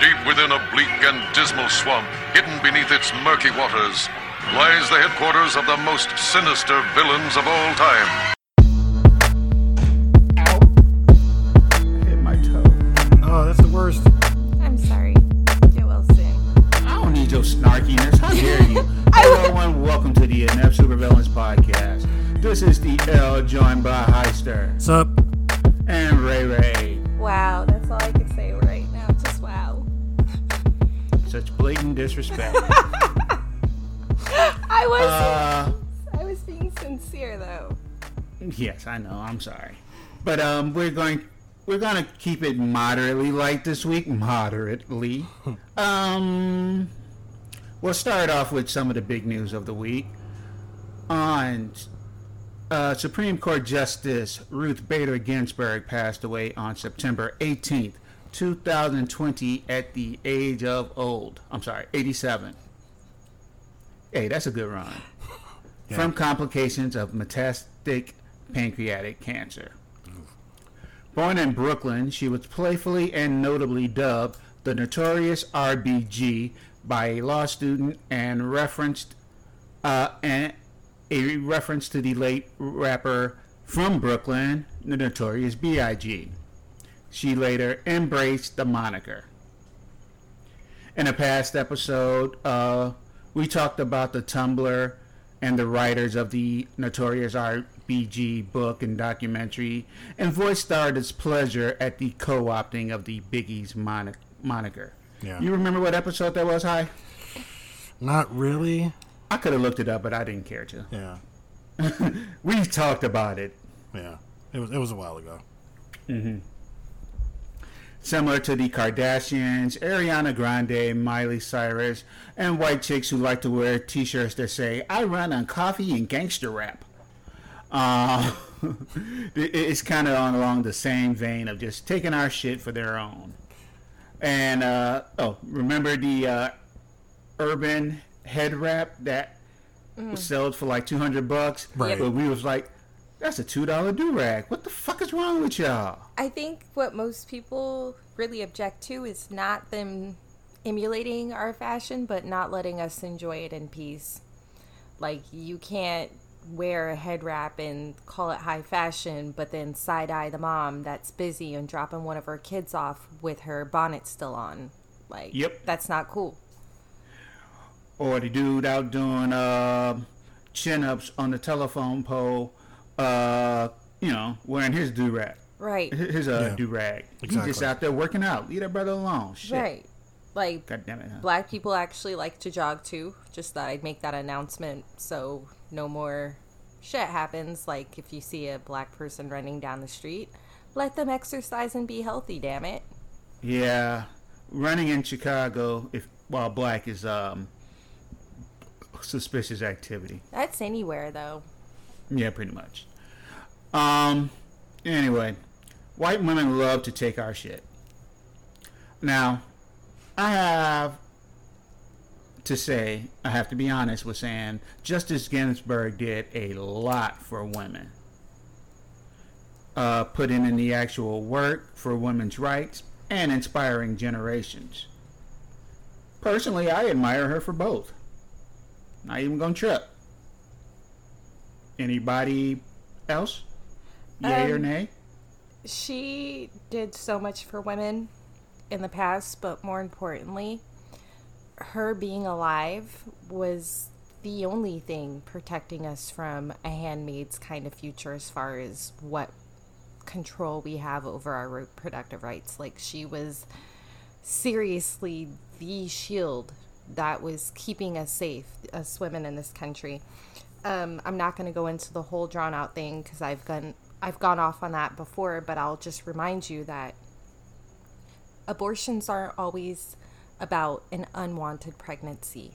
Deep within a bleak and dismal swamp, hidden beneath its murky waters, lies the headquarters of the most sinister villains of all time. Hit my toe. Oh, that's the worst. I'm sorry. Get well soon. I don't need your snarkiness. How dare you? Hello, everyone. Welcome to the Inept Supervillains podcast. This is the L joined by Heister What's up? and Ray Ray. Wow, that's all I Such blatant disrespect. I was uh, I was being sincere though. yes, I know. I'm sorry, but um, we're going we're gonna keep it moderately light this week. Moderately. um, we'll start off with some of the big news of the week. On uh, Supreme Court Justice Ruth Bader Ginsburg passed away on September 18th, 2020, at the age of old. I'm sorry, 87. Hey, that's a good run. From complications of metastatic pancreatic cancer. Born in Brooklyn, she was playfully and notably dubbed the notorious RBG by a law student and referenced uh, and a reference to the late rapper from Brooklyn, the notorious B.I.G. She later embraced the moniker. In a past episode, uh, we talked about the Tumblr and the writers of the notorious RBG book and documentary, and voiced our displeasure at the co-opting of the Biggie's moni- moniker. Yeah. You remember what episode that was, Hi? Not really. I could have looked it up, but I didn't care to. Yeah. We talked about it. Yeah. It was it was a while ago. Similar to the Kardashians, Ariana Grande, Miley Cyrus, and white chicks who like to wear t-shirts that say, I run on coffee and gangster rap. Uh, it's kind of along the same vein of just taking our shit for their own. And, uh, oh, remember the uh, urban head wrap that was sold for like 200 bucks? Right. But we was like, that's a $2 do-rag. What the fuck is wrong with y'all? I think what most people really object to is not them emulating our fashion, but not letting us enjoy it in peace. Like you can't wear a head wrap and call it high fashion, but then side eye the mom that's busy and dropping one of her kids off with her bonnet still on. Like, Yep. that's not cool. or the dude out doing uh, chin ups on the telephone pole, uh, you know, wearing his do rag, Right. his uh, Yeah. do rag. Exactly. He's just out there working out. Leave that brother alone. Shit. Right. Like, God damn it. huh? black people actually like to jog too. Just thought I'd make that announcement so no more shit happens. Like if you see a black person running down the street, let them exercise and be healthy. Damn it. Yeah, running in Chicago if while black is um suspicious activity. That's anywhere though. Yeah, pretty much. Um. Anyway, white women love to take our shit. Now, I have to say, I have to be honest with saying, Justice Ginsburg did a lot for women. Uh, putting in the actual work for women's rights and inspiring generations. Personally, I admire her for both. Not even gonna trip. Anybody else? Yay or Um, nay? She did so much for women in the past, but more importantly, her being alive was the only thing protecting us from a handmaid's kind of future as far as what control we have over our reproductive rights. Like, she was seriously the shield that was keeping us safe, us women in this country. Um, I'm not going to go into the whole drawn out thing because I've gone I've gone off on that before, but I'll just remind you that abortions aren't always about an unwanted pregnancy.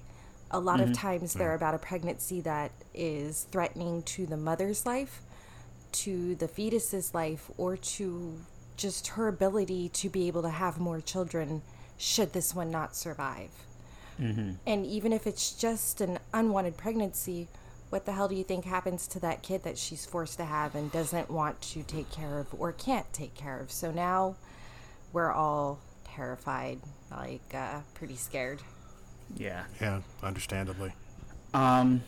A lot of mm-hmm. times they're mm-hmm. about a pregnancy that is threatening to the mother's life, to the fetus's life, or to just her ability to be able to have more children should this one not survive. Mm-hmm. And even if it's just an unwanted pregnancy, what the hell do you think happens to that kid that she's forced to have and doesn't want to take care of or can't take care of? So now we're all terrified, like uh, pretty scared. Yeah. Yeah, understandably. Um.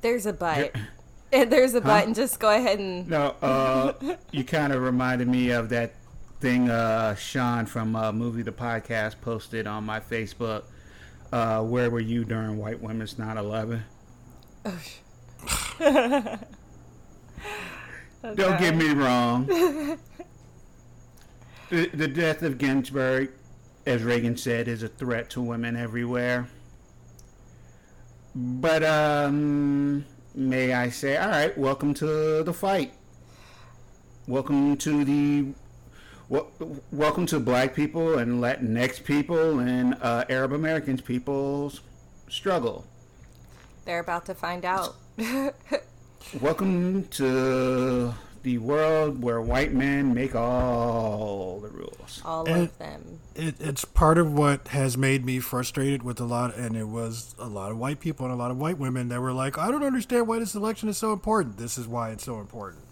There's a but. There's a but, and just go ahead and No. Uh. you kind of reminded me of that thing. Uh. Sean from uh, movie the podcast posted on my Facebook. Uh. Where were you during White Women's 9/11? Don't get me wrong. the, the death of Ginsburg, as Reagan said, is a threat to women everywhere. But, um, may I say, all right, welcome to the fight. Welcome to the. Wel- welcome to black people and Latinx people and uh, Arab Americans people's struggle. they're about to find out. Welcome to the world where white men make all the rules. All And- of them. It, it's part of what has made me frustrated with a lot, and it was a lot of white people and a lot of white women that were like, "I don't understand why this election is so important. This is why it's so important."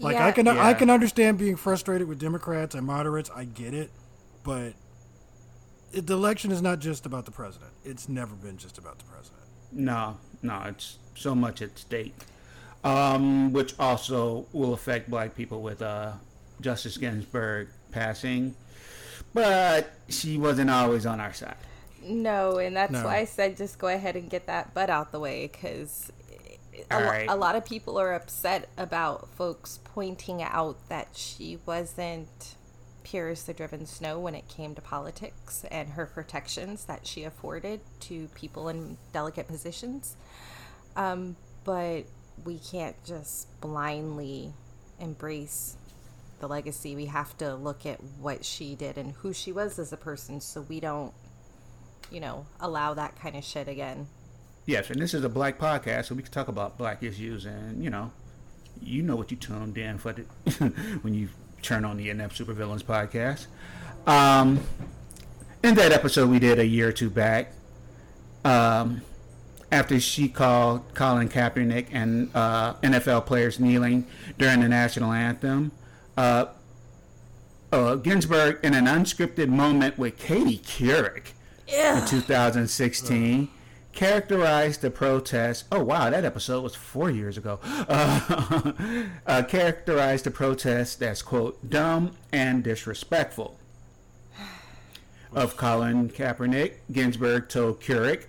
Like I Yeah. can I can understand being frustrated with Democrats and moderates. I get it, but it, the election is not just about the president. It's never been just about the president. No, no, it's so much at stake. Um, which also will affect black people with uh, Justice Ginsburg passing. But she wasn't always on our side. No, and that's No. why I said just go ahead and get that butt out the way because a, right. a lot of people are upset about folks pointing out that she wasn't pure as the driven snow when it came to politics and her protections that she afforded to people in delicate positions. Um, but we can't just blindly embrace the legacy. We have to look at what she did and who she was as a person so we don't you know, allow that kind of shit again. Yes, and this is a black podcast, so we can talk about black issues, and you know, you know what you tuned in for the, when you turn on the Inept Supervillains podcast. Um, in that episode we did a year or two back, um, after she called Colin Kaepernick and uh, NFL players kneeling during the national anthem, uh, uh, Ginsburg, in an unscripted moment with Katie Couric in 2016, characterized the protest. Oh wow, that episode was four years ago. Uh, uh, characterized the protest as quote dumb and disrespectful. Of Colin Kaepernick, Ginsburg told Couric,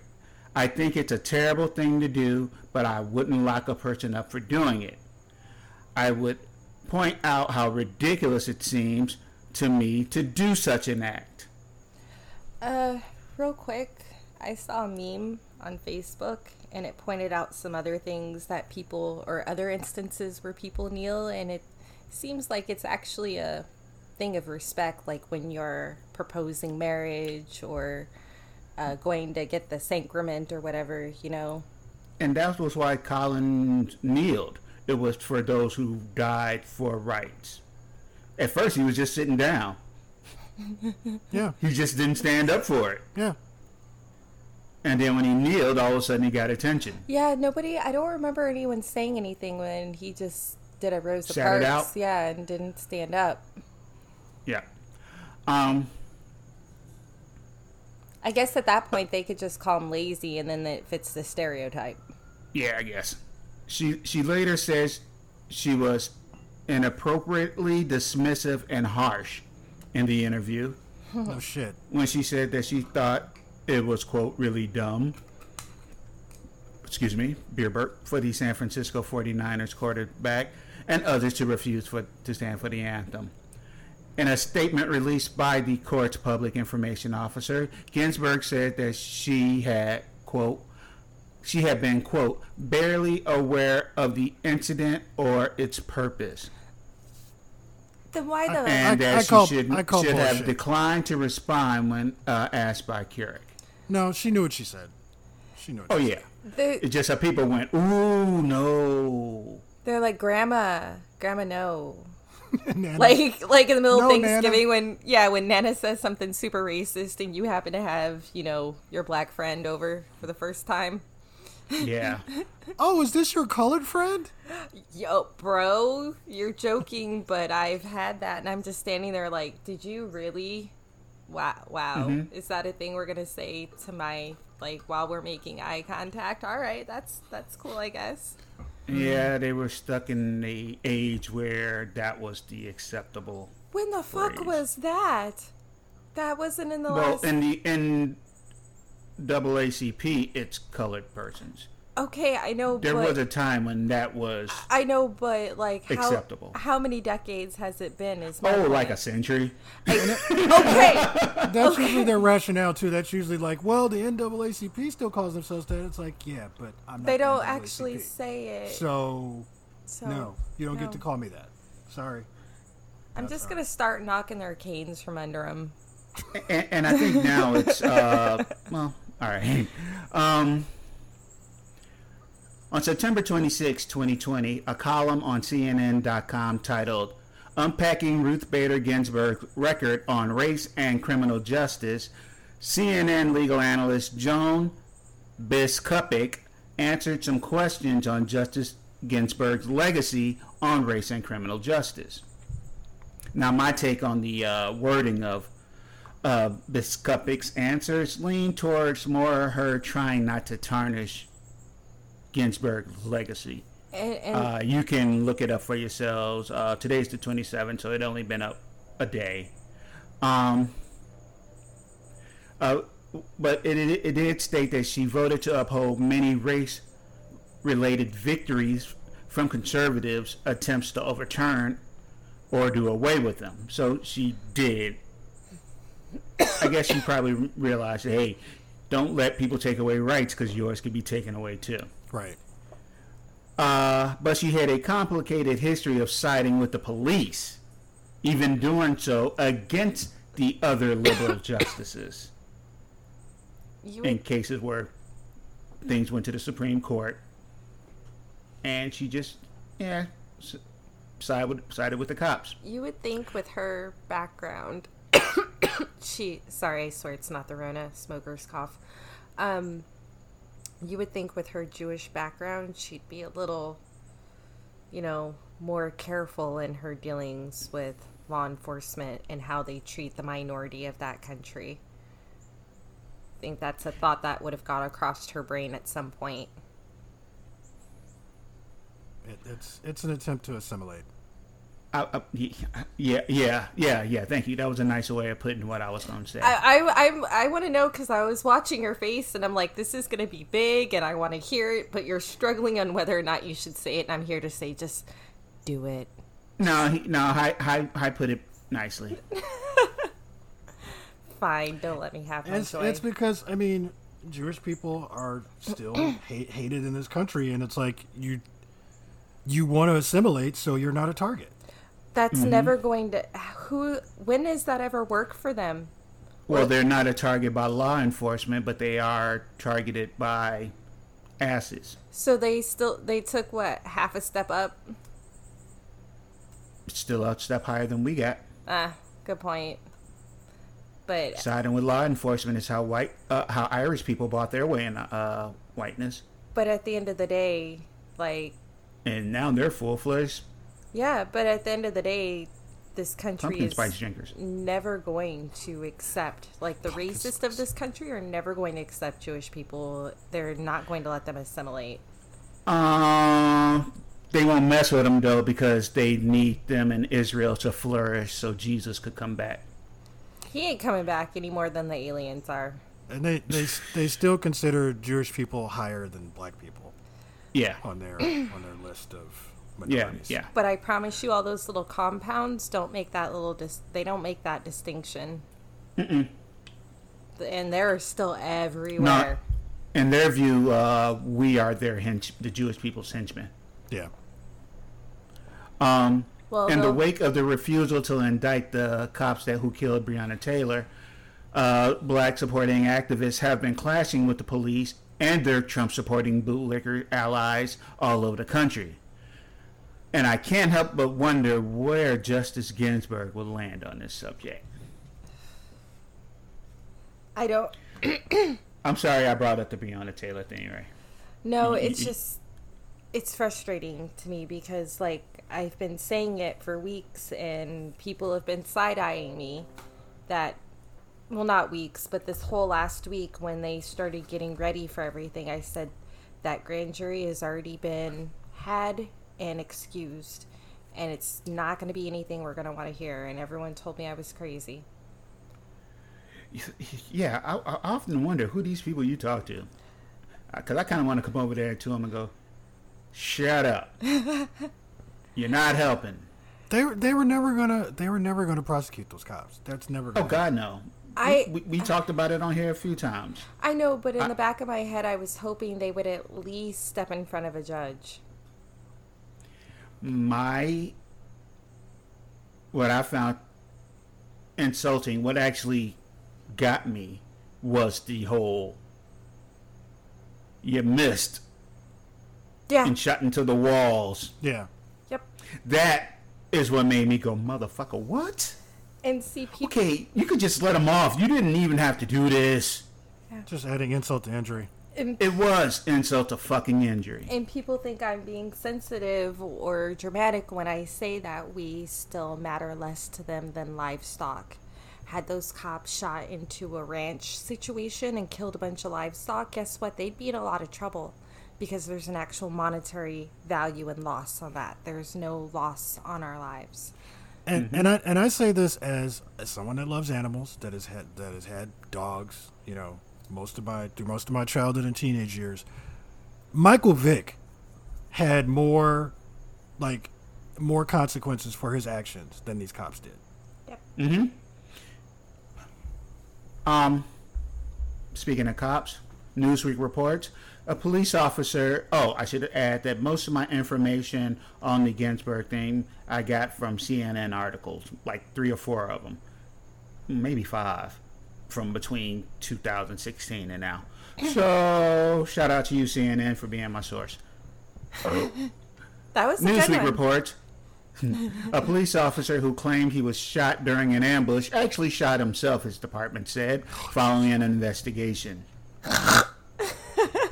"I think it's a terrible thing to do, but I wouldn't lock a person up for doing it. I would point out how ridiculous it seems to me to do such an act." Uh, real quick, I saw a meme on Facebook and it pointed out some other things that people or other instances where people kneel and it seems like it's actually a thing of respect like when you're proposing marriage or uh, going to get the sacrament or whatever, you know. And that was why Colin kneeled. It was for those who died for rights. At first, he was just sitting down. Yeah, He just didn't stand up for it. yeah. And then when he kneeled, all of a sudden he got attention. Yeah, nobody. I don't remember anyone saying anything when he just did a Rosa Sat it Parks. out? Yeah, and didn't stand up. Yeah. Um. I guess at that point they could just call him lazy, and then it fits the stereotype. Yeah, I guess. She she later says she was inappropriately dismissive and harsh in the interview No shit. when she said that she thought it was quote really dumb. Excuse me, Beerbert for the San Francisco 49ers quarterback and others to refuse for to stand for the anthem. In a statement released by the court's public information officer, Ginsburg said that she had quote she had been quote barely aware of the incident or its purpose Then why the? and I- that I she call- should, I call should have declined to respond when uh, asked by Couric. No, she knew what she said. She knew. What Oh she yeah, the it's just how people went. Ooh no. they're like grandma, grandma, no. Nana. Like like in the middle No, of Thanksgiving Nana. when yeah when Nana says something super racist and you happen to have you know your black friend over for the first time. Yeah. Oh, is this your colored friend? Yo, bro, you're joking, but I've had that, and I'm just standing there like, did you really? Wow, wow. Mm-hmm. Is that a thing we're gonna say to my like while we're making eye contact? All right, that's that's cool, I guess. Yeah, they were stuck in the age where that was the acceptable. When the fuck Phrase. was that? That wasn't in the Well, last. in the in AACP, it's colored persons. Okay, I know, There but was a time when that was I know, but like how Acceptable. how many decades has it been? Is oh, point. like a century. okay. That's usually their rationale too. That's usually like, well, the NAACP still calls themselves that. It's like, yeah, but I'm not. They don't NAACP. actually say it. So So no, you don't no. get to call me that. Sorry. I'm just gonna start knocking their canes from under them. and, and I think now it's uh, well, all right. Um, on September 26, 2020, a column on CNN.com titled "Unpacking Ruth Bader Ginsburg's Record on Race and Criminal Justice," CNN legal analyst Joan Biskupic answered some questions on Justice Ginsburg's legacy on race and criminal justice. Now, my take on the uh, wording of uh, Biskupic's answers lean towards more her trying not to tarnish Ginsburg's legacy. And, and Uh, you can look it up for yourselves. Uh, today's the 27th, so it only been up a day. Um, uh, but it, it, it did state that she voted to uphold many race-related victories from conservatives' attempts to overturn or do away with them. So she did. I guess she probably realized, hey, don't let people take away rights because yours could be taken away too. Right. Uh, but she had a complicated history of siding with the police, even doing so against the other liberal justices you in cases where things went to the Supreme Court. And she just, yeah, s- sided with, sided with the cops. you would think with her background, she sorry, I swear it's not the Rona smoker's cough. Um, you would think with her Jewish background, she'd be a little, you know, more careful in her dealings with law enforcement and how they treat the minority of that country. I think that's a thought that would have got across her brain at some point. It, it's it's an attempt to assimilate. I, I, yeah, yeah, yeah, yeah. Thank you. That was a nice way of putting what I was going to say. I I I, I want to know because I was watching your face and I'm like, this is gonna be big and I want to hear it, but you're struggling on whether or not you should say it, and I'm here to say, just do it. no, he, no, I, I, I put it nicely. Fine, don't let me have my It's, joy. it's because I mean, Jewish people are still hate, hated in this country, and it's like you you want to assimilate, so you're not a target. That's Mm-hmm. never going to. Who? When does that ever work for them? Well, they're not a target by law enforcement, but they are targeted by asses. So they still they took what half a step up. Still a step higher than we got. Ah, good point. But Siding with law enforcement is how white, uh, how Irish people bought their way in uh, whiteness, but at the end of the day, like and now they're full fledged yeah, but at the end of the day, this country pumpkin is spice drinkers. never going to accept like the racist of this country are never going to accept Jewish people. They're not going to let them assimilate. Um, they won't mess with them though because they need them in Israel to flourish, so Jesus could come back. He ain't coming back any more than the aliens are. And they they they still consider Jewish people higher than black people Yeah, on their on their list of yeah, minorities. yeah. But I promise you, all those little compounds don't make that little. Dis- they don't make that distinction. Mm-mm. And they're still everywhere. In their view, uh, we are their hench, the Jewish people's henchmen. yeah. Um, Well, in the wake of the refusal to indict the cops that who killed Breonna Taylor, uh, black supporting activists have been clashing with the police and their Trump supporting bootlicker allies all over the country. And I can't help but wonder where Justice Ginsburg will land on this subject. I don't. I'm sorry I brought up the Breonna Taylor thing, right? No, it's just it's frustrating to me because like I've been saying it for weeks and people have been side-eyeing me that well not weeks, but this whole last week when they started getting ready for everything, I said that grand jury has already been had and excused and it's not going to be anything we're going to want to hear and everyone told me I was crazy. Yeah, I, I often wonder who these people you talk to. Uh, because I kind of want to come over there to them and go, shut up. You're not helping. They were- they were never gonna they were never gonna prosecute those cops. That's never. Oh, Gonna God, no. I- we, we, we talked about it on here a few times. I know, but in I- the back of my head I was hoping they would at least step in front of a judge. My, what I found insulting, what actually got me was the whole, you missed Yeah. and shot into the walls. Yeah. Yep. That is what made me go, motherfucker, what? And see people. Okay, you could just let him off. You didn't even have to do this. Just adding insult to injury. And, It was insult to fucking injury. and people think I'm being sensitive or dramatic when I say that we still matter less to them than livestock. Had those cops shot into a ranch situation and killed a bunch of livestock, guess what? They'd be in a lot of trouble because there's an actual monetary value and loss on that. There's no loss on our lives. And mm-hmm. and I and I say this as, as someone that loves animals, that has had that has had dogs, you know, most of my through most of my childhood and teenage years. Michael Vick had more like more consequences for his actions than these cops did. Yep. Mhm. Um, speaking of cops, Newsweek reports a police officer. Oh, I should add that most of my information on the Ginsburg thing I got from CNN articles, like three or four of them, maybe five, from between 2016 and now. So, shout out to you, CNN, for being my source. That was a Newsweek one. reports a police officer who claimed he was shot during an ambush actually shot himself, his department said, following an investigation.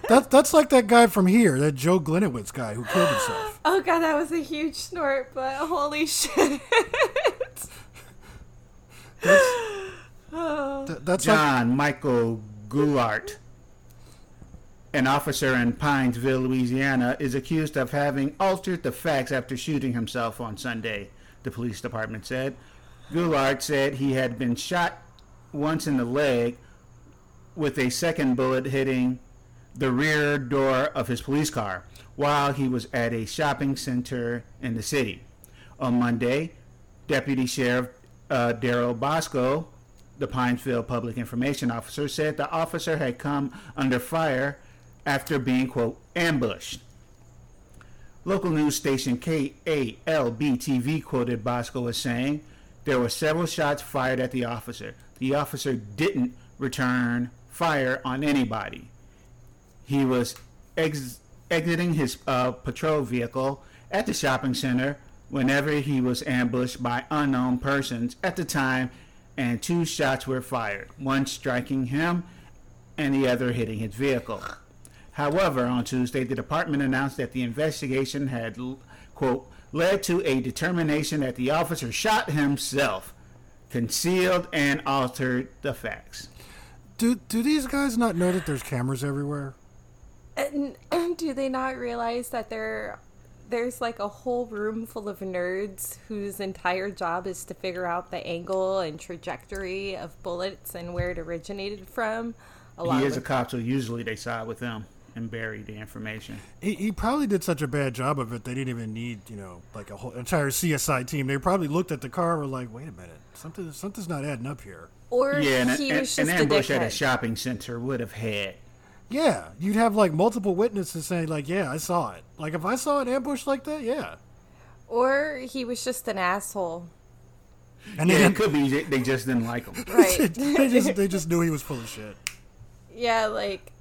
That that's like that guy from here, that Joe Gliniewicz guy who killed himself. Oh god, that was a huge snort, but holy shit. That- that's like John Michael Goulart, an officer in Pineville, Louisiana, is accused of having altered the facts after shooting himself on Sunday, the police department said. Goulart said he had been shot once in the leg with a second bullet hitting the rear door of his police car while he was at a shopping center in the city. On Monday, Deputy Sheriff uh, Daryl Bosco, the Pineville Public Information Officer, said the officer had come under fire after being, quote, ambushed. Local news station KALB TV quoted Bosco as saying there were several shots fired at the officer. The officer didn't return fire on anybody. He was ex- exiting his uh, patrol vehicle at the shopping center whenever he was ambushed by unknown persons at the time, and two shots were fired, one striking him and the other hitting his vehicle. However, on Tuesday, the department announced that the investigation had, quote, led to a determination that the officer shot himself, concealed and altered the facts. do do these guys not know that there's cameras everywhere? Uh, and do they not realize that there there's like a whole room full of nerds whose entire job is to figure out the angle and trajectory of bullets and where it originated from? Along He is a with- cop, so usually they side with them and bury the information. He, he probably did such a bad job of it. They didn't even need, you know, like a whole entire CSI team. They probably looked at the car and were like, "Wait a minute, something something's not adding up here." or Yeah, and he an, was an just a ambush at a shopping center would have had. Yeah, you'd have like multiple witnesses saying, like, "Yeah, I saw it." Like if I saw an ambush like that, yeah. Or he was just an asshole. And Yeah, they, it could be they- they just didn't like him. Right. they just they just knew he was full of shit. Yeah, like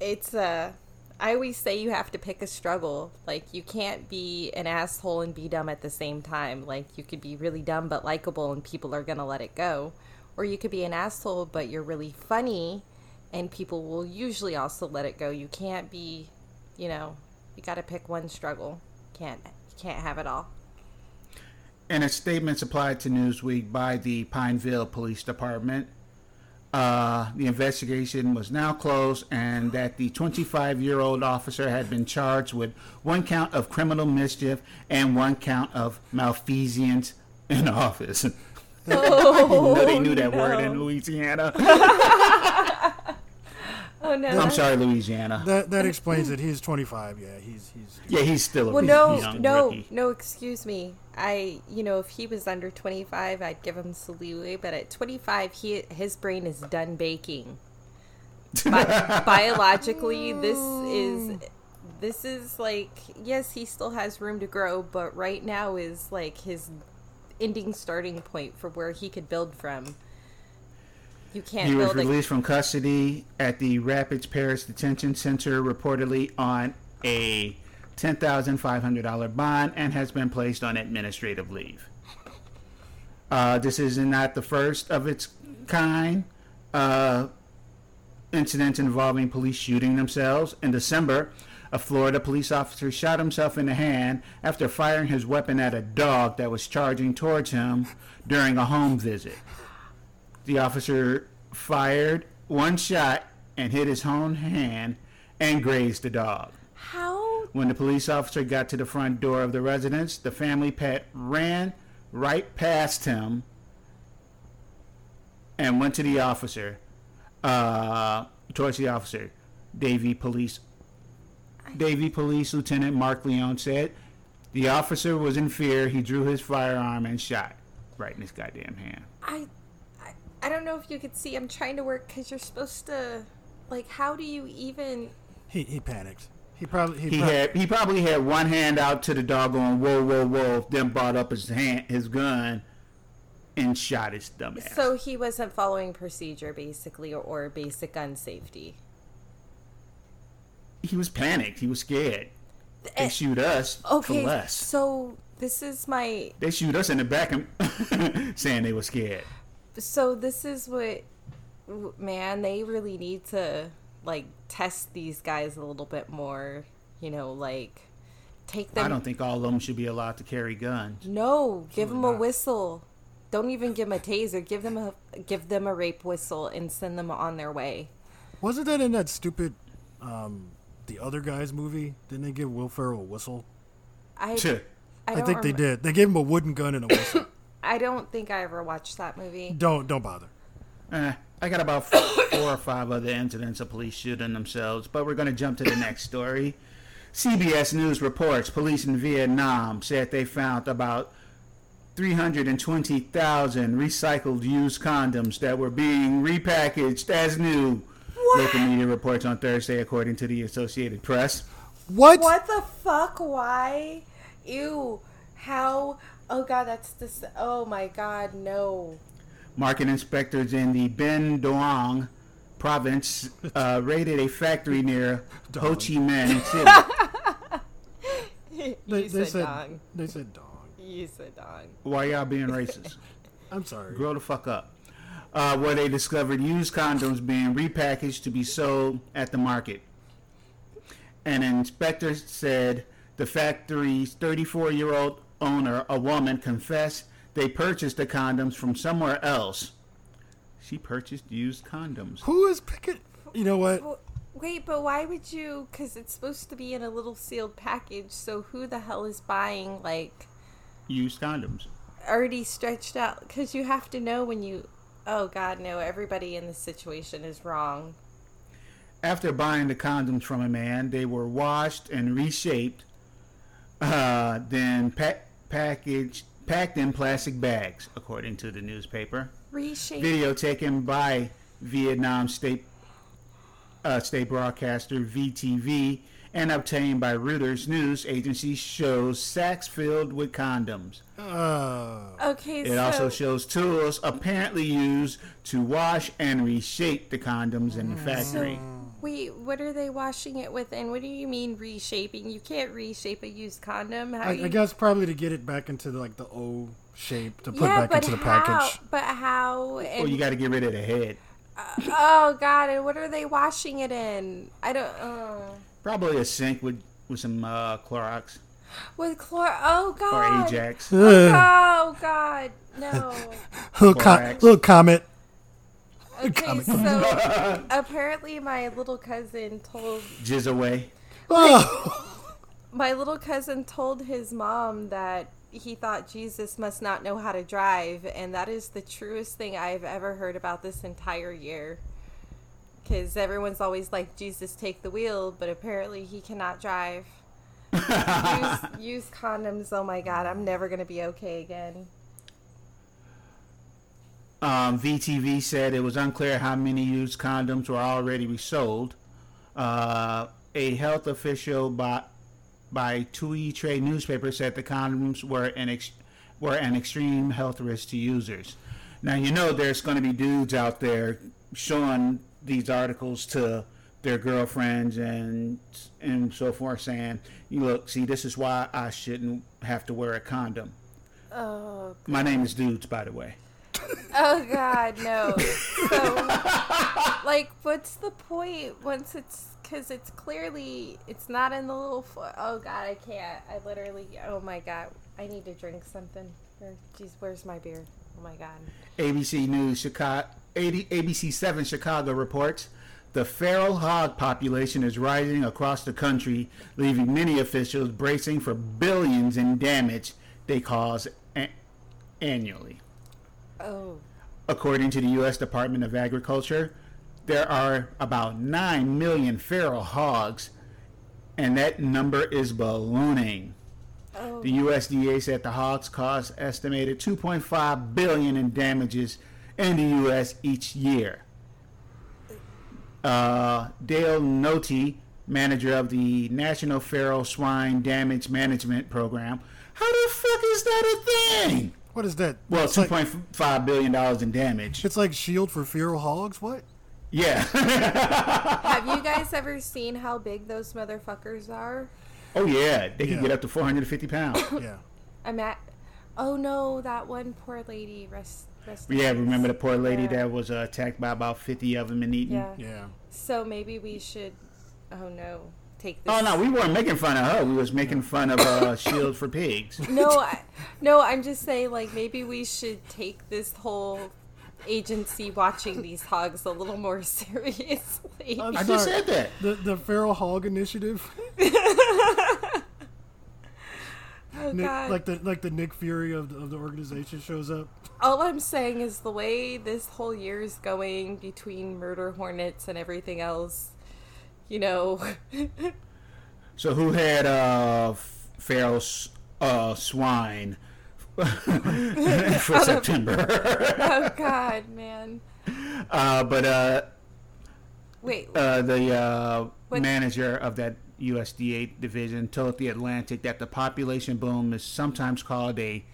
it's uh I always say you have to pick a struggle. Like you can't be an asshole and be dumb at the same time. Like you could be really dumb but likable and people are going to let it go. Or you could be an asshole but you're really funny and people will usually also let it go. You can't be you know, you got to pick one struggle. Can't you can't have it all. In a statement supplied to Newsweek by the Pineville Police Department, uh, the investigation was now closed and that the 25 year old officer had been charged with one count of criminal mischief and one count of malfeasance in office. Oh, i know they knew that word in Louisiana. Oh no. I'm sorry, Louisiana. That that explains it. He's 25. Yeah, he's he's. Yeah, he's still a Well, he's no, young no, rookie. no. Excuse me. I, you know, if he was under twenty five, I'd give him some leeway. But at twenty five, he his brain is done baking. Bi- biologically, this is this is like yes, he still has room to grow, but right now is like his ending starting point for where he could build from. You can't He was build a released from custody at the Rapides Parish Detention Center reportedly on a $10,500 bond and has been placed on administrative leave. Uh, this is not the first of its kind uh, incident involving police shooting themselves. In December, a Florida police officer shot himself in the hand after firing his weapon at a dog that was charging towards him during a home visit. The officer fired one shot and hit his own hand and grazed the dog. how When the police officer got to the front door of the residence, the family pet ran right past him and went to the officer, uh, towards the officer. Davie Police, Davie Police Lieutenant Mark Leon said, the officer was in fear. He drew his firearm and shot right in his goddamn hand. I, I, I don't know if you could see. I'm trying to work because you're supposed to, like, how do you even? He he panicked. He probably he, He prob- had he probably had one hand out to the dog going whoa whoa whoa, then brought up his hand his gun and shot his dumb ass. So he wasn't following procedure, basically, or, or basic gun safety. he was panicked. He was scared. They Eh, shoot us Okay, for less. so this is my They shoot us in the back and saying they were scared. So this is what man they really need to like test these guys a little bit more you know like take them I don't think all of them should be allowed to carry guns. no give them a not. whistle don't even give them a taser give them a give them a rape whistle and send them on their way wasn't that in that stupid, um, the other guys movie? Didn't they give Will Ferrell a whistle? i I, I, don't think they did. They gave him a wooden gun and a whistle. I don't think i ever watched that movie don't don't bother. Eh, I got about four or five other incidents of police shooting themselves, but we're going to jump to the next story. CBS News reports police in Vietnam said they found about 320,000 recycled used condoms that were being repackaged as new. What? Local media reports on Thursday, according to the Associated Press. What? What the fuck? Why? Ew. How? Oh god, that's this. Oh my god, no. Market inspectors in the Binh Duong province uh, raided a factory near Ho Chi Minh City. you They, they said, said dong. they said dong. You said dong. Why y'all being racist? I'm sorry. Grow the fuck up. Uh, where they discovered used condoms being repackaged to be sold at the market. An inspector said the factory's 34 year old owner, a woman, confessed they purchased the condoms from somewhere else. She purchased used condoms. Who is picking? You know what? Wait, but why would you? Because it's supposed to be in a little sealed package. So who the hell is buying like Used condoms. already stretched out? Because you have to know when you. Oh God, no! Everybody in this situation is wrong. After buying the condoms from a man, they were washed and reshaped, uh, then pa- packaged, packed in plastic bags, according to the newspaper. Reshape. Video taken by Vietnam state uh, state broadcaster VTV and obtained by Reuters news agency shows sacks filled with condoms. Uh, Okay, It so also shows tools apparently used to wash and reshape the condoms in the factory. Wait, what are they washing it with? And what do you mean reshaping? You can't reshape a used condom. How I, you... I guess probably to get it back into the, like the O shape to put yeah, back into the how? package. But how? And, Well, you got to get rid of the head. oh God! And what are they washing it in? I don't. Uh, Probably a sink with with some uh, Clorox With chlor. Oh God. or God. Ajax. Oh God. No. little, co- Clorox. little comet. Okay, so apparently my little cousin told Jizz away. Oh, my little cousin told his mom that he thought Jesus must not know how to drive, and that is the truest thing I've ever heard about this entire year. Because everyone's always like, Jesus, take the wheel, but apparently he cannot drive. use, use condoms. Oh my god, I'm never going to be okay again. Um, VTV said it was unclear how many used condoms were already resold. Uh, a health official by by Tuoi Tre newspaper said the condoms were an ex- were an extreme health risk to users. Now you know there's going to be dudes out there showing these articles to their girlfriends and and so forth, saying, "You look, see, this is why I shouldn't have to wear a condom." Oh, My name is Dudes, by the way. oh god, no. So, like, what's the point once it's because it's clearly it's not in the little. Fo- oh god, I can't. I literally. Oh my god, I need to drink something. Jeez, where's my beer? Oh my god. ABC News Chicago, ABC 7 Chicago reports the feral hog population is rising across the country, leaving many officials bracing for billions in damage they cause a- annually. Oh, According to the U.S. Department of Agriculture, there are about 9 million feral hogs, and that number is ballooning. oh. The USDA said the hogs cause estimated 2.5 billion in damages in the U.S. each year. Uh, Dale Nolte, manager of the National Feral Swine Damage Management Program, how the fuck is that a thing? What is that? Well, it's two like, point five billion dollars in damage. it's like Shield for feral hogs. What? Yeah. Have you guys ever seen how big those motherfuckers are? oh yeah, they can Yeah. get up to 450 pounds. Yeah. I'm at. Oh no, that one poor lady. Rest. rest yeah, remember the poor lady Yeah. that was uh, attacked by about 50 of them and eaten? Yeah. Yeah. So maybe we should. Oh no, take this. Oh no, we weren't making fun of her. We was making fun of uh, Shield for Pigs. No, I, no, I'm just saying, like, maybe we should take this whole agency watching these hogs a little more seriously. I'm I just sorry. said that. The the feral hog initiative. oh, Nick, God. like the like the Nick Fury of the, of the organization shows up. All I'm saying is the way this whole year is going between murder hornets and everything else, you know. So who had uh, feral s- uh, swine for September? oh, God, man. uh, but uh, Wait, uh, the uh, manager of that USDA division told the Atlantic that the population boom is sometimes called a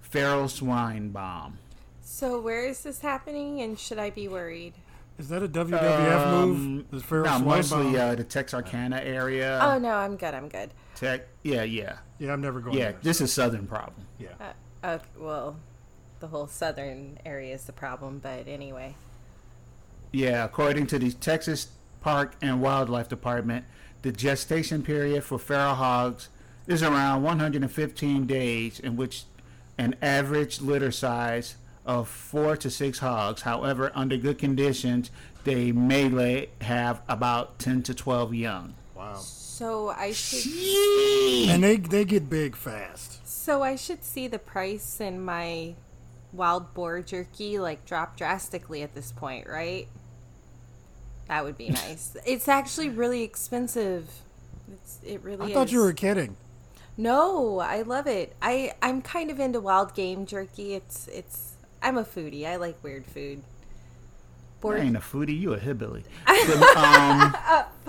feral swine bomb. so where is this happening and should I be worried? Is that a WWF move? Um, The feral no, mostly uh, the Texarkana area. Oh, no, I'm good, I'm good. Tech, yeah, yeah, yeah, I'm never going yeah. there. This is southern problem. Yeah. Uh, okay, well, the whole southern area is the problem, but anyway. Yeah, according to the Texas Park and Wildlife Department, the gestation period for feral hogs is around 115 days, in which an average litter size of four to six hogs. However, under good conditions, they may lay, have about 10 to 12 young. Wow. So I should And they they get big fast. so I should see the price in my wild boar jerky like drop drastically at this point, right? That would be nice. it's actually really expensive. It's, it really I is. thought you were kidding. No, I love it. I I'm kind of into wild game jerky. It's it's I'm a foodie. I like weird food. I Boar, ain't a foodie, you a hillbilly. The, um,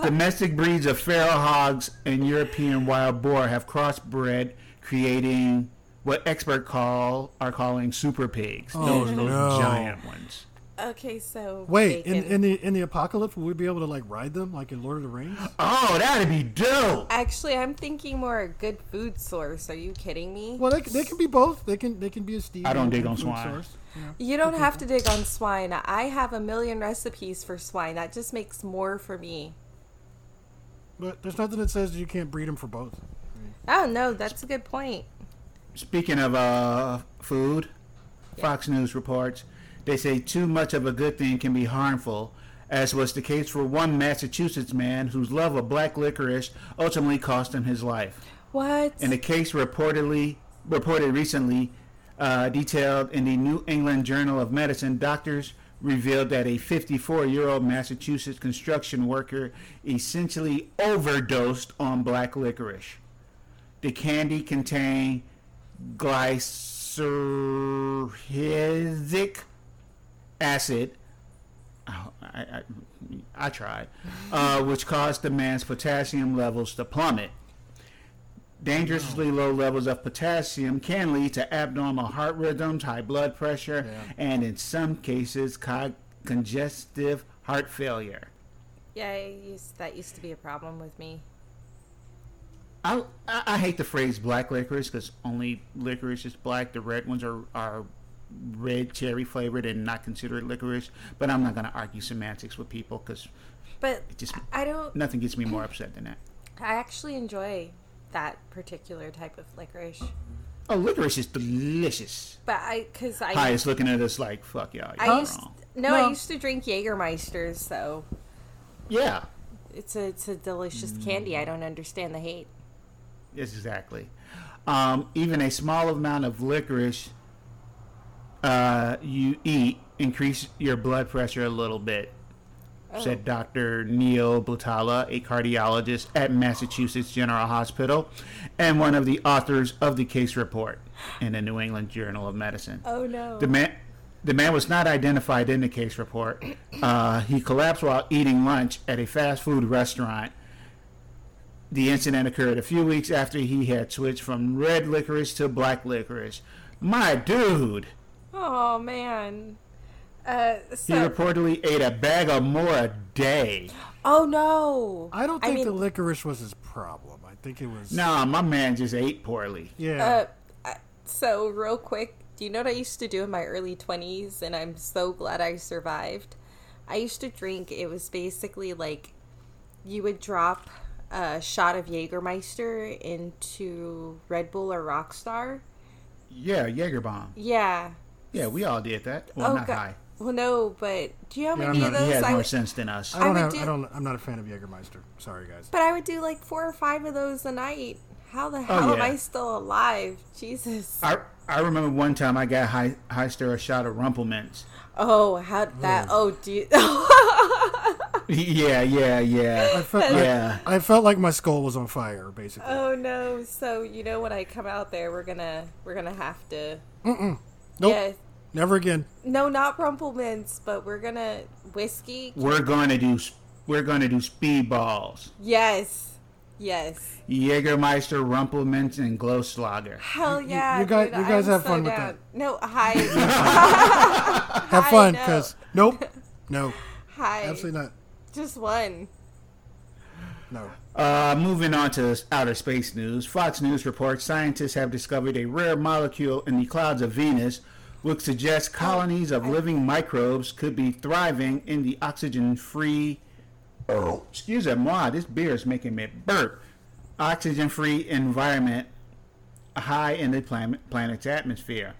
domestic breeds of feral hogs and European wild boar have crossbred, creating what expert call are calling super pigs. those those no. giant ones. Okay, so Wait, in, bacon. in the in the apocalypse, will we be able to like ride them like in Lord of the Rings? Oh, that'd be dope. Actually, I'm thinking more a good food source. Are you kidding me? Well, they, they can be both. They can they can be a steam. I don't dig on swine. source, you know. You don't have to dig on swine. I have a million recipes for swine. That just makes more for me. But there's nothing that says you can't breed them for both. Oh no, that's a good point. Speaking of uh, food, Fox News reports they say too much of a good thing can be harmful, as was the case for one Massachusetts man whose love of black licorice ultimately cost him his life. What? In a case reportedly reported recently, uh, detailed in the New England Journal of Medicine, doctors revealed that a 54-year-old Massachusetts construction worker essentially overdosed on black licorice. The candy contained glyceric acid. I, I, I tried, uh, which caused the man's potassium levels to plummet. Dangerously low levels of potassium can lead to abnormal heart rhythms, high blood pressure, Yeah. and in some cases, co- congestive heart failure. yeah, used, that used to be a problem with me. I, I, I hate the phrase black licorice because only licorice is black. The red ones are, are red cherry flavored and not considered licorice. But I'm not going to argue semantics with people because But it just I don't. nothing gets me more upset than that. I actually enjoy that particular type of licorice. Oh, licorice is delicious. But I, cause I, Hi is looking at us like, fuck y'all. I You're used wrong. no, No. I used to drink Jägermeisters, so Yeah, it's a it's a delicious candy. I don't understand the hate. yes, exactly. Um, even a small amount of licorice uh, you eat increase your blood pressure a little bit. said Dr. Neel Butala, a cardiologist at Massachusetts General Hospital and one of the authors of the case report in the New England Journal of Medicine. Oh no. The man, the man was not identified in the case report. Uh, he collapsed while eating lunch at a fast food restaurant. The incident occurred a few weeks after he had switched from red licorice to black licorice. My dude, Oh man. Uh, he reportedly ate a bag of more a day. oh no. I don't think mean, the licorice was his problem. I think it was. Nah, my man just ate poorly. Yeah. Uh, so real quick, do you know what I used to do in my early twenties? And I'm so glad I survived. I used to drink. It was basically like you would drop a shot of Jägermeister into Red Bull or Rockstar. Yeah, Jaeger bomb. Yeah. Yeah, we all did that. Well, oh not God. high. Well, no, but do you know how Yeah, many I'm of not- He those has I more would? sense than us. I don't I would have. do- I don't. I'm not a fan of Jägermeister. Sorry, guys. But I would do like four or five of those a night. How the oh, hell am Oh, yeah. I still alive? Jesus. I I remember one time I got high high stir a shot of Rumple Minze. Oh, how that? Oh, do you? yeah, yeah, I yeah, felt. yeah. I, I felt like my skull was on fire, basically. oh no! So you know when I come out there, we're gonna we're gonna have to. nope. Yeah. Never again. No, not Rumple Minze, but we're gonna whiskey. We're going to do we're going to do speedballs. Yes. Yes. Jägermeister, Rumple Minze, and Goldschläger. Hell you- yeah! you guys- dude, you guys I'm have so fun with that. No, hi, Have fun, know. cause nope. No. hi. Absolutely not. Just one. No. Uh, moving on to outer space news, Fox News reports scientists have discovered a rare molecule in the clouds of Venus, which suggests colonies of living microbes could be thriving in the oxygen-free. Oh, excuse me, moi, this beer is making me burp. Oxygen-free environment high in the planet, planet's atmosphere.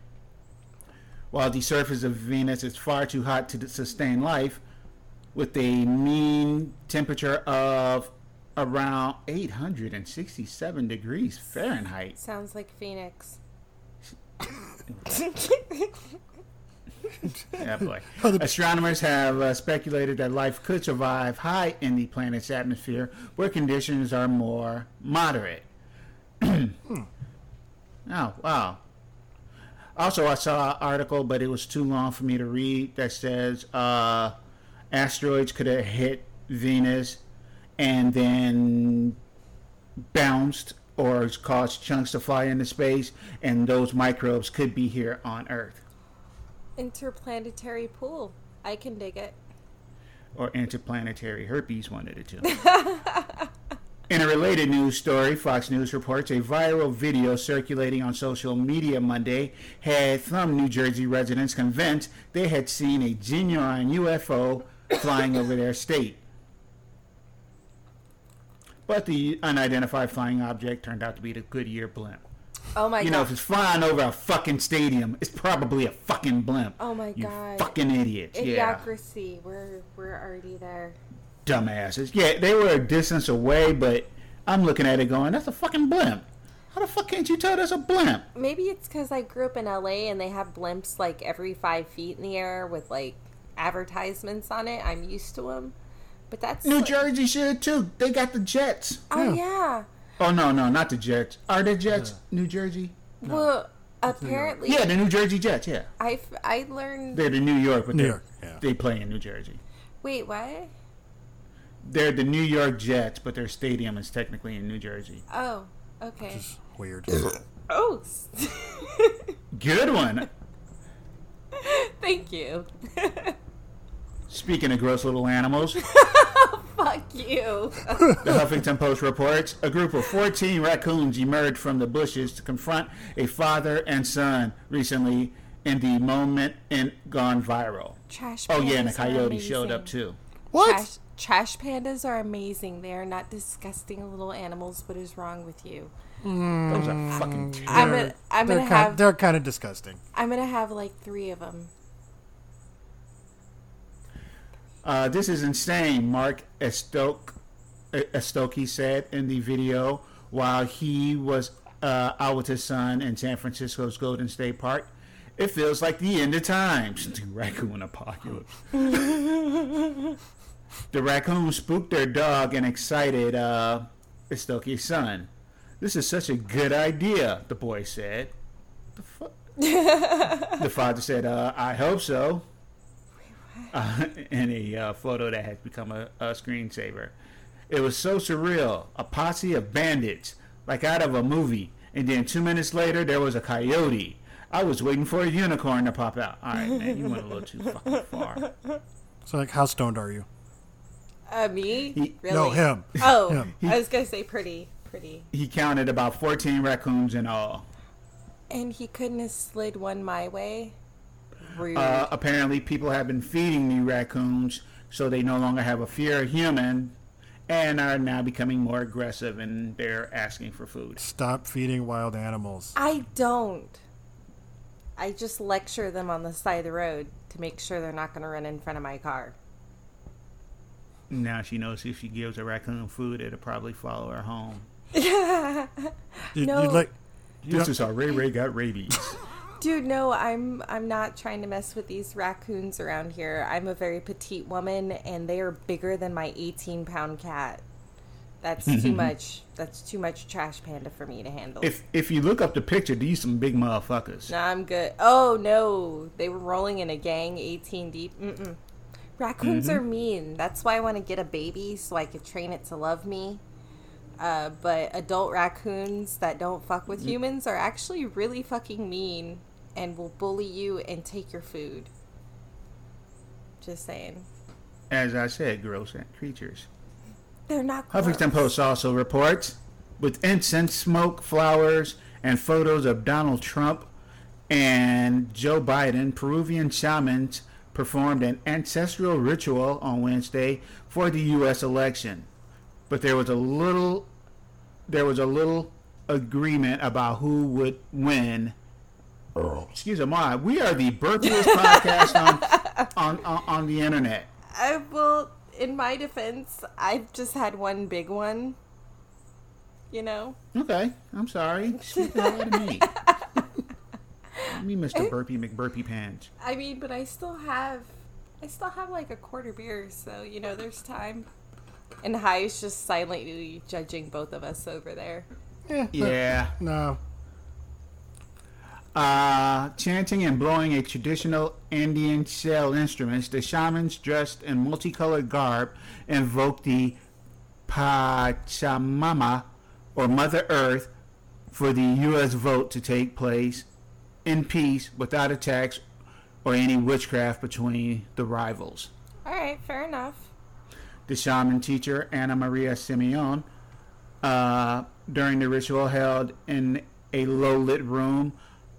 While the surface of Venus is far too hot to sustain life, with a mean temperature of around 867 degrees Fahrenheit. Sounds like Phoenix. Yeah, boy. Astronomers have uh, speculated that life could survive high in the planet's atmosphere where conditions are more moderate. oh, wow. Also, I saw an article, but it was too long for me to read, that says uh, asteroids could have hit Venus and then bounced or cause chunks to fly into space, and those microbes could be here on Earth. Interplanetary pool. I can dig it. or interplanetary herpes, one of the two. In a related news story, Fox News reports a viral video circulating on social media Monday had some New Jersey residents convinced they had seen a genuine UFO flying over their state. But the unidentified flying object turned out to be the Goodyear blimp. Oh my god. You know, if it's flying over a fucking stadium, it's probably a fucking blimp. Oh my you God. fucking idiots. Yeah, Idiocracy. We're we're already there. dumbasses. Yeah, they were a distance away, but I'm looking at it going, that's a fucking blimp. How the fuck can't you tell that's a blimp? Maybe it's because I grew up in LA and they have blimps like every five feet in the air with like advertisements on it. I'm used to them. But that's New like- Jersey should too. They got the Jets. Oh Yeah. yeah. Oh no, no, not the Jets. Are the Jets New Jersey? Well, apparently, Yeah, the New Jersey Jets. Yeah, I I learned. they're the New York, but New they York, yeah. they play in New Jersey. Wait, what? They're the New York Jets, but their stadium is technically in New Jersey. Oh, okay. It's weird. Oh, Good one. thank you. Speaking of gross little animals, Fuck you. the Huffington Post reports a group of 14 raccoons emerged from the bushes to confront a father and son recently in the moment and gone viral. Trash. Oh yeah, and a coyote showed up too. What? Trash, trash pandas are amazing. They are not disgusting little animals. What is wrong with you? Those are fucking mm. terrible. I'm gonna, I'm they're gonna kind, have, they're kind of disgusting. I'm gonna have like three of them. Uh, this is insane, Mark Estoke, Estoke said in the video while he was uh, out with his son in San Francisco's Golden State Park. It feels like the end of times. The raccoon apocalypse. the raccoon spooked their dog and excited uh, Estoke's son. This is such a good idea, the boy said. The, fu- the father said, uh, I hope so uh, in a uh, photo that has become a, a screensaver. It was so surreal. A posse of bandits, like out of a movie. And then two minutes later, there was a coyote. I was waiting for a unicorn to pop out. All right, man, you went a little too fucking far. So, like, how stoned are you? Uh, me? He- really? No, him. Oh, Him. I was gonna say pretty, pretty. He counted about 14 raccoons in all. And he couldn't have slid one my way. Rude. Uh, apparently, people have been feeding the raccoons, so they no longer have a fear of human, and are now becoming more aggressive, and they're asking for food. Stop feeding wild animals. I don't. I just lecture them on the side of the road to make sure they're not gonna run in front of my car. Now she knows if she gives a raccoon food, it'll probably follow her home. You, No. you like, you This is how Ray Ray got rabies. Dude, no, I'm I'm not trying to mess with these raccoons around here. I'm a very petite woman and they are bigger than my 18 pound cat. That's too much. That's too much trash panda for me to handle. if if you look up the picture, these some big motherfuckers. no, I'm good. Oh no, they were rolling in a gang, 18 deep. Mm-mm. Raccoons are mean. That's why I want to get a baby so I could train it to love me. Uh, but adult raccoons that don't fuck with humans are actually really fucking mean and will bully you and take your food. Just saying. As I said, gross creatures. They're not Huffington. Post also reports with incense, smoke, flowers, and photos of Donald Trump and Joe Biden, Peruvian shamans performed an ancestral ritual on Wednesday for the U.S. election. But there was a little, there was a little agreement about who would win. Excuse me, we are the burpiest podcast on, on, on on the internet. I well, in my defense, I've just had one big one. You know. Okay, I'm sorry. Speak the hell out of me. me, Mr. Burpee McBurpee Pants. I mean, but I still have, I still have like a quarter beer, so you know, there's time. And Hai's just silently judging both of us over there. Eh, Yeah. No. Uh, chanting and blowing a traditional Indian shell instruments, the shamans dressed in multicolored garb invoke the Pachamama, or Mother Earth, for the U.S. vote to take place in peace without attacks or any witchcraft between the rivals. All right, fair enough. the shaman teacher Anna Maria Simeon uh, during the ritual held in a low lit room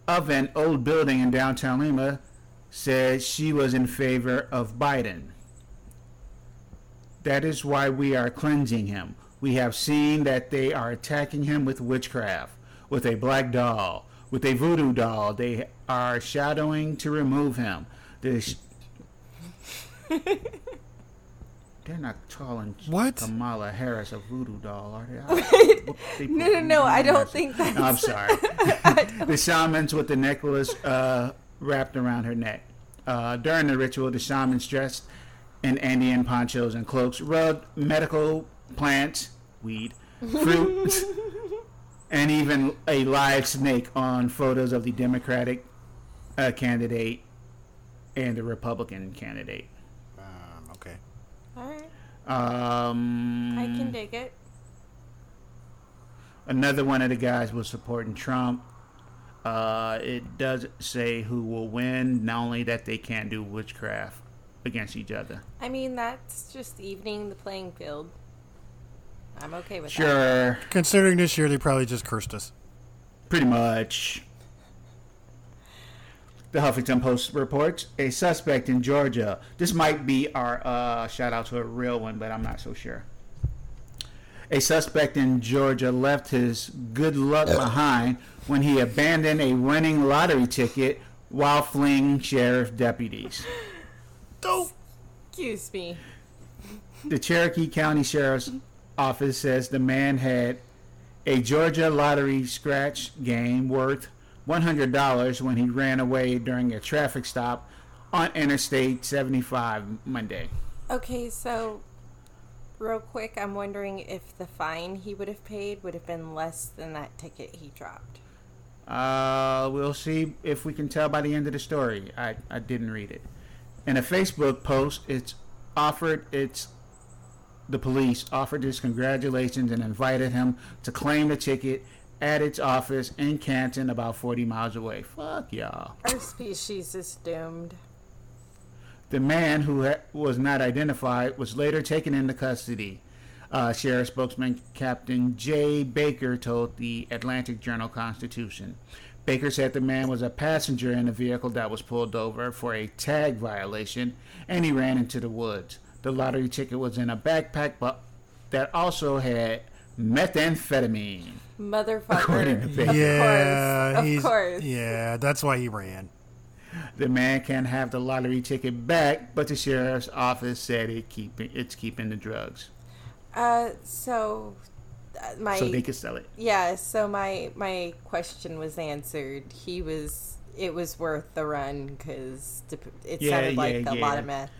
of an old building in downtown Lima said she was in favor of Biden. That is why we are cleansing him. We have seen that they are attacking him with witchcraft, with a black doll, with a voodoo doll. They are shadowing to remove him. The sh- They're not calling What? Kamala Harris a voodoo doll, are they? They No, no, no, I don't Harris- think No, I'm sorry. the shamans with the necklace uh, wrapped around her neck. Uh, during the ritual, the shamans dressed in Andean ponchos and cloaks, rubbed medical plants, weed, fruit, and even a live snake on photos of the Democratic uh, candidate and the Republican candidate. Um, okay. All right, Um, I can dig it. Another one of the guys was supporting Trump. Uh, it does say who will win, not only that they can't do witchcraft against each other. I mean, that's just evening the playing field. I'm okay with that. Sure, Considering this year, they probably just cursed us. pretty much. The Huffington Post reports a suspect in Georgia. This might be our uh, shout out to a real one, but I'm not so sure. A suspect in Georgia left his good luck behind when he abandoned a winning lottery ticket while fleeing sheriff deputies. Excuse me. The Cherokee County Sheriff's Office says the man had a Georgia lottery scratch game worth $100 when he ran away during a traffic stop on Interstate 75 Monday. Okay, so real quick, I'm wondering if the fine he would have paid would have been less than that ticket he dropped. Uh, we'll see if we can tell by the end of the story. I, I didn't read it. In a Facebook post, it's offered its the police offered his congratulations and invited him to claim the ticket at its office in Canton, about 40 miles away. Fuck y'all. Our species is doomed. The man who ha- was not identified was later taken into custody. Uh, Sheriff spokesman Captain Jay Baker told the Atlanta Journal Constitution. Baker said the man was a passenger in a vehicle that was pulled over for a tag violation and he ran into the woods. The lottery ticket was in a backpack but that also had methamphetamine. According to Motherfucker. Of yeah, course. Of course. Yeah, that's why he ran. The man can have the lottery ticket back, but the sheriff's office said it keep it's keeping the drugs Uh, so uh, my so they could sell it. yeah, so my my question was answered. He was it was worth the run because it Yeah, sounded like yeah, a lot of meth.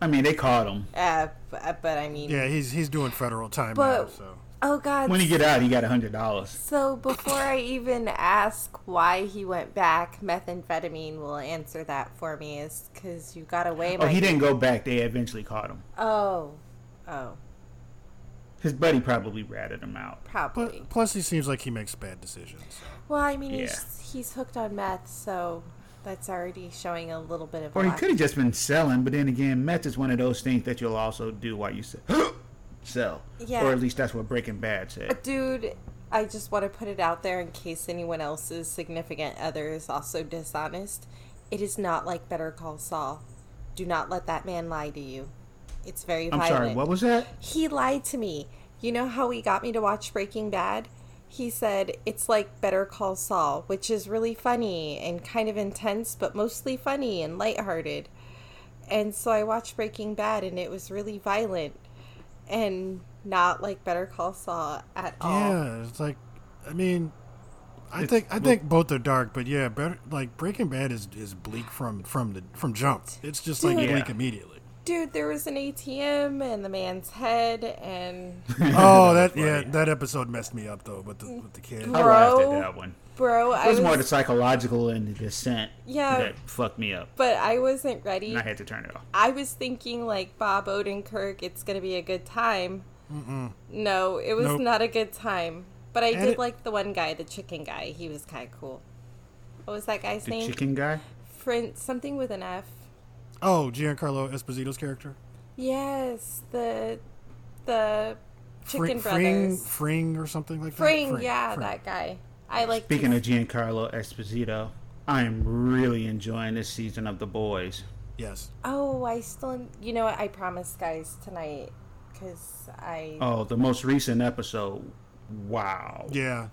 I mean, they caught him. Uh, but, but I mean, Yeah, he's he's doing federal time But- now. So oh god. When he get out, he got a hundred dollars. So before I even ask why he went back, methamphetamine will answer that for me. Is because you got away. Oh, my- he didn't go back. They eventually caught him. Oh, oh, His buddy probably ratted him out. probably. but plus he seems like he makes bad decisions. So. well, I mean, Yeah. he's he's hooked on meth, so that's already showing a little bit of. Or he could have just been selling. But then again, meth is one of those things that you'll also do while you sell. sell. Yeah. Or at least that's what Breaking Bad said. Dude, I just want to put it out there in case anyone else's significant other is also dishonest. It is not like Better Call Saul. Do not let that man lie to you. It's very I'm violent. sorry. What was that? He lied to me. You know how he got me to watch Breaking Bad? He said it's like Better Call Saul, which is really funny and kind of intense, but mostly funny and lighthearted. And so I watched Breaking Bad and it was really violent and not like Better Call Saul at all. Yeah, it's like, I mean, I It's- think I well- think both are dark, but yeah, better like Breaking Bad is, is bleak from from the from jump. It's just like Dude. bleak Yeah. immediately. Dude, there was an ATM and the man's head and Oh, that yeah, that episode messed me up though with the with the kid. I laughed at Bro. that one. bro, It I was was, more the psychological and the descent Yeah. that fucked me up. but I wasn't ready. And I had to turn it off. I was thinking like Bob Odenkirk, it's gonna be a good time. No, it was Nope. not a good time. But I And did it- like the one guy, the chicken guy. He was kind of cool. What was that guy's The name? chicken guy? Friend, something with an F. Oh, Giancarlo Esposito's character, Yes, the the chicken Fring, brothers. Fring, Fring or something like Fring, that. Fring, yeah, Fring. that guy. I like. Speaking of Giancarlo Esposito, I am really enjoying this season of The Boys. Yes. Oh, I still. You know what? I promise, guys, tonight, because I Oh, the most recent episode. Wow. Yeah.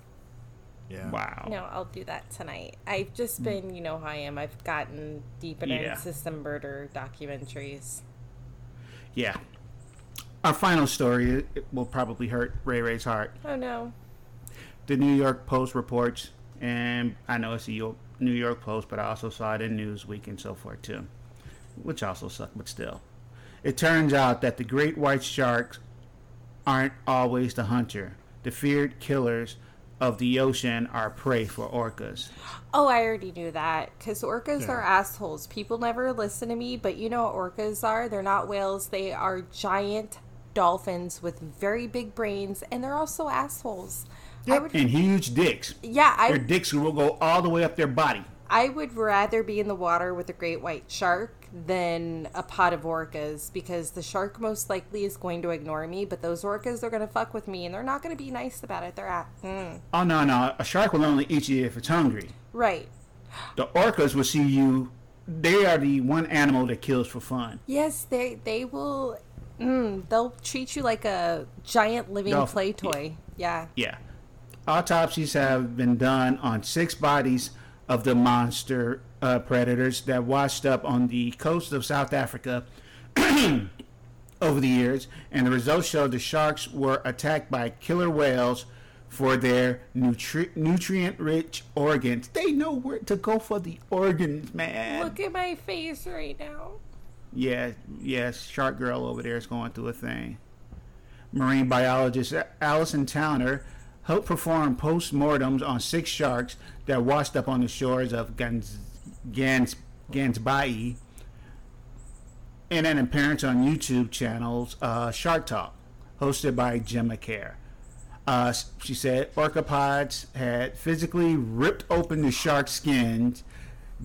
Yeah. Wow. no, I'll do that tonight. I've just hmm. been, you know how I am. I've gotten deep into Yeah. some murder documentaries. Yeah. Our final story it- it will probably hurt Ray Ray's heart. Oh no. The New York Post reports, and I know it's the New York Post, but I also saw it in Newsweek and so forth too, which also sucked, but still. It turns out that the great white sharks aren't always the hunter. The feared killers of the ocean are prey for orcas. Oh, I already knew that because orcas Yeah. are assholes. People never listen to me, but you know what orcas are? They're not whales. They are giant dolphins with very big brains, and they're also assholes. I would, And huge dicks. yeah, Their I, dicks will go all the way up their body. I would rather be in the water with a great white shark than a pot of orcas because the shark most likely is going to ignore me, but those orcas they're going to fuck with me and they're not going to be nice about it. They're at, mm. Oh no, no! A shark will only eat you if it's hungry. right. The orcas will see you. They are the one animal that kills for fun. Yes, they they will. Mm, they'll treat you like a giant living play toy. Yeah. Yeah. Autopsies have been done on six bodies of the monster uh, predators that washed up on the coast of South Africa over the years, and the results showed the sharks were attacked by killer whales for their nutri- nutrient-rich organs. They know where to go for the organs, man. Look at my face right now. Yeah, yes, Shark Girl over there is going through a thing. Marine biologist Alison Towner helped perform post-mortems on six sharks that washed up on the shores of Gans, Gans, Gansbaai in an appearance on YouTube channels uh, Shark Talk, hosted by Gemma Care. Uh, she said orca pods had physically ripped open the shark's skins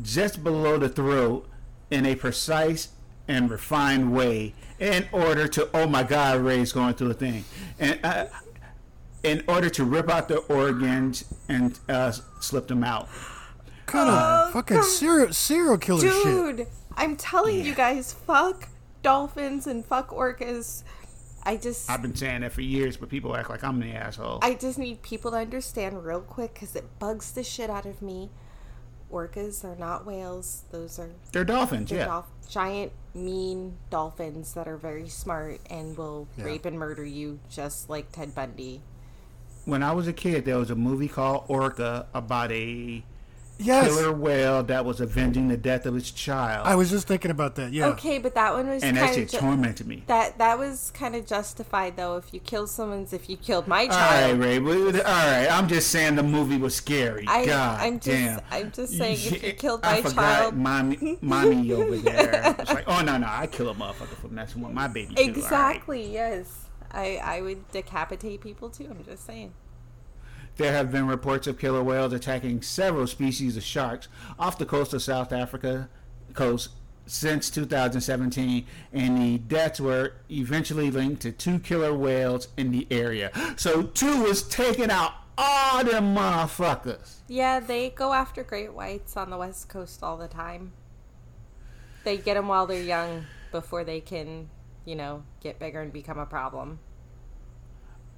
just below the throat in a precise and refined way in order to oh my god ray's going through a thing and uh, in order to rip out the organs and uh, slip them out Kind of fucking serial serial killer shit. Dude, I'm telling you guys, fuck dolphins and fuck orcas. I just. i've been saying that for years but people act like i'm the asshole I just need people to understand real quick because it bugs the shit out of me. Orcas are not whales. Those are they're dolphins they're yeah dolph- giant, mean dolphins that are very smart and will Yeah. rape and murder you just like Ted Bundy. when i was a kid there was a movie called orca about a Yes. killer whale that was avenging the death of its child I was just thinking about that. Yeah. Okay, but that one was and that kind shit ju- tormented me that that was kind of justified though. If you kill someone's, if you killed my child. all right ray we- all right i'm just saying the movie was scary I, god I'm just damn I'm just saying if you killed I my forgot child, mommy, mommy over there. It's like, oh no, no, I kill a motherfucker for messing with my baby. Too. all right. exactly yes. I I would decapitate people too. I'm just saying. There have been reports of killer whales attacking several species of sharks off the coast of South Africa coast since 2017, and the deaths were eventually linked to two killer whales in the area. So two was taking out all them motherfuckers. Yeah, they go after great whites on the west coast all the time. They get them while they're young before they can, you know, get bigger and become a problem.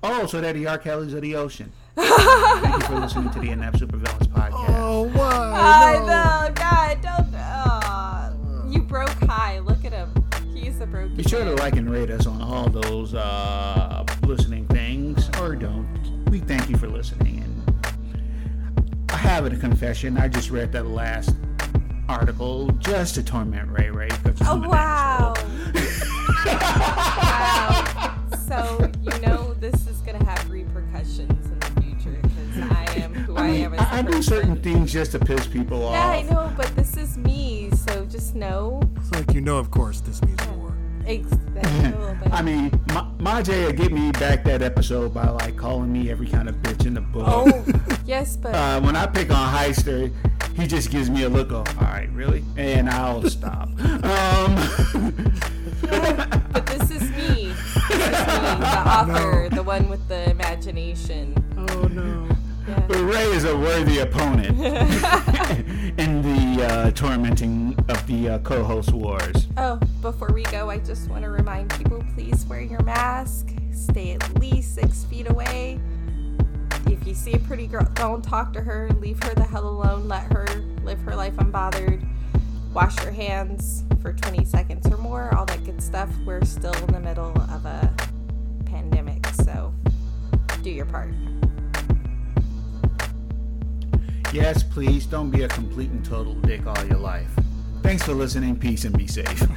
Oh, so they're the R. Kellys of the ocean. Thank you for listening to the NF Supervillains podcast. Oh, why? I No. know, God, don't. aw. you broke high. Look at him. He's a broken. Be sure to like and rate us on all those uh, listening things, or don't. We thank you for listening. And I have a confession. I just read that last article just to torment Ray Ray. because Oh I'm an wow! wow. So you know this is gonna have repercussions am who I, I mean, am as a I, I do certain things just to piss people off. Yeah, I know, but this is me, so just know. It's like you know, of course, this means war. Ex- a little bit. I mean, Ma- Majay will get me back that episode by like calling me every kind of bitch in the book. oh, yes, but uh, when I pick on Heister, he just gives me a look of, all right, really? And I'll stop. Um, but this is me. This is me, the author, the one with the imagination. Oh no. But Ray is a worthy opponent in the uh, tormenting of the uh, co-host wars. Oh, before we go, I just want to remind people please wear your mask, stay at least six feet away. If you see a pretty girl, don't talk to her, leave her the hell alone, let her live her life unbothered. Wash your hands for 20 seconds or more, all that good stuff. We're still in the middle of a pandemic, so do your part. Yes, please don't be a complete and total dick all your life. Thanks for listening. Peace and be safe.